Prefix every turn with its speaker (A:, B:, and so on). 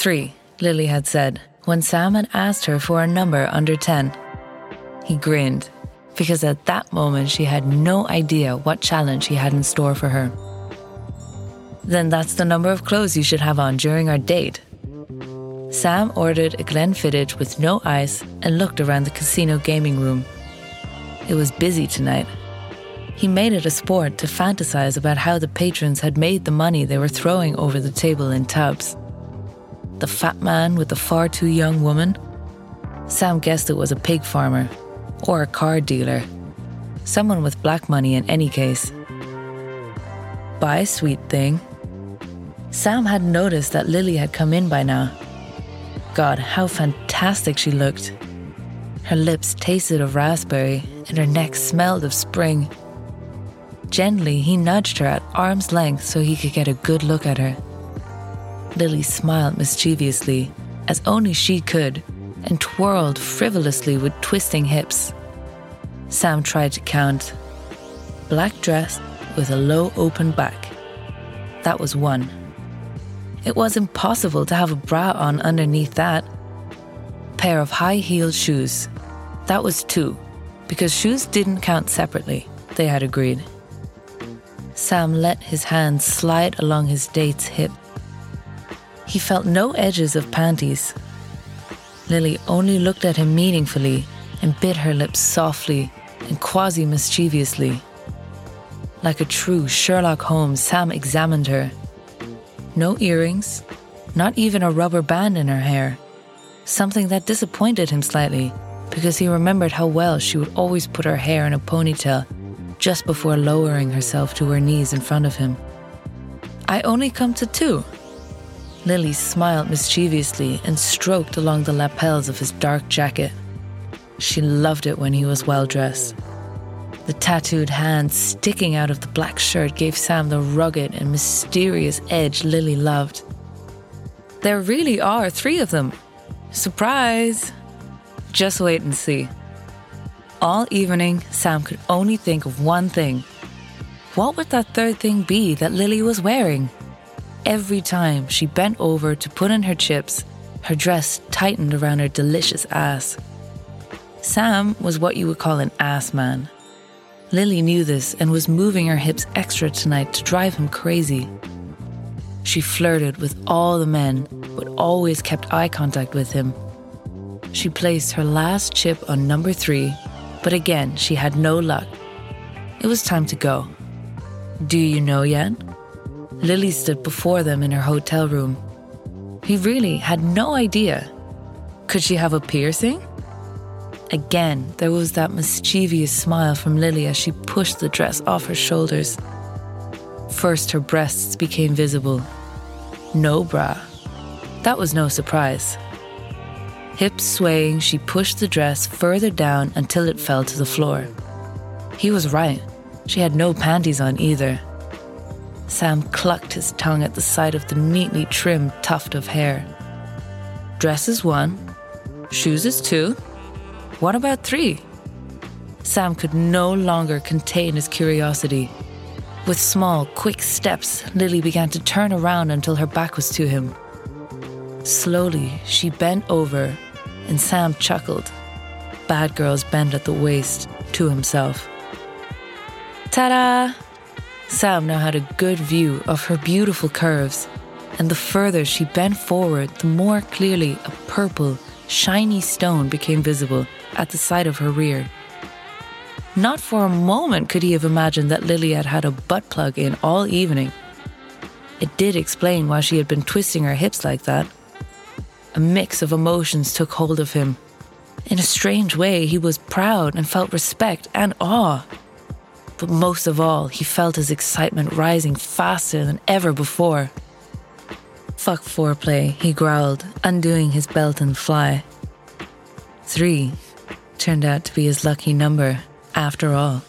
A: Three, Lily had said, when Sam had asked her for a number under 10. He grinned, because at that moment she had no idea what challenge he had in store for her. Then that's the number of clothes you should have on during our date. Sam ordered a Glenfiddich with no ice and looked around the casino gaming room. It was busy tonight. He made it a sport to fantasize about how the patrons had made the money they were throwing over the table in tubs. The fat man with the far too young woman? Sam guessed it was a pig farmer or a car dealer. Someone with black money in any case. Bye, sweet thing. Sam had noticed that Lily had come in by now. God, how fantastic she looked. Her lips tasted of raspberry and her neck smelled of spring. Gently, he nudged her at arm's length so he could get a good look at her. Lily smiled mischievously, as only she could, and twirled frivolously with twisting hips. Sam tried to count. Black dress with a low open back. That was one. It was impossible to have a bra on underneath that. Pair of high heeled shoes. That was two, because shoes didn't count separately, they had agreed. Sam let his hand slide along his date's hip. He felt no edges of panties. Lily only looked at him meaningfully and bit her lips softly and quasi mischievously. Like a true Sherlock Holmes, Sam examined her. No earrings, not even a rubber band in her hair. Something that disappointed him slightly because he remembered how well she would always put her hair in a ponytail just before lowering herself to her knees in front of him. I only come to two. Lily smiled mischievously and stroked along the lapels of his dark jacket. She loved it when he was well dressed. The tattooed hand sticking out of the black shirt gave Sam the rugged and mysterious edge Lily loved. There really are three of them. Surprise! Just wait and see. All evening, Sam could only think of one thing. What would that third thing be that Lily was wearing? Every time she bent over to put in her chips, her dress tightened around her delicious ass. Sam was what you would call an ass man. Lily knew this and was moving her hips extra tonight to drive him crazy. She flirted with all the men, but always kept eye contact with him. She placed her last chip on number three but again, she had no luck. It was time to go. Do you know yet? Lily stood before them in her hotel room. He really had no idea. Could she have a piercing? Again, there was that mischievous smile from Lily as she pushed the dress off her shoulders. First, her breasts became visible. No bra. That was no surprise. Hips swaying, she pushed the dress further down until it fell to the floor. He was right. She had no panties on either. Sam clucked his tongue at the sight of the neatly trimmed tuft of hair. Dress is one, shoes is two. What about three? Sam could no longer contain his curiosity. With small, quick steps, Lily began to turn around until her back was to him. Slowly, she bent over and Sam chuckled. Bad girls bend at the waist to himself. Ta da! Sam now had a good view of her beautiful curves, and the further she bent forward, the more clearly a purple, shiny stone became visible at the side of her rear. Not for a moment could he have imagined that Lily had had a butt plug in all evening. It did explain why she had been twisting her hips like that. A mix of emotions took hold of him. In a strange way, he was proud and felt respect and awe. But most of all, he felt his excitement rising faster than ever before. Fuck foreplay, he growled, undoing his belt and fly. Three turned out to be his lucky number, after all.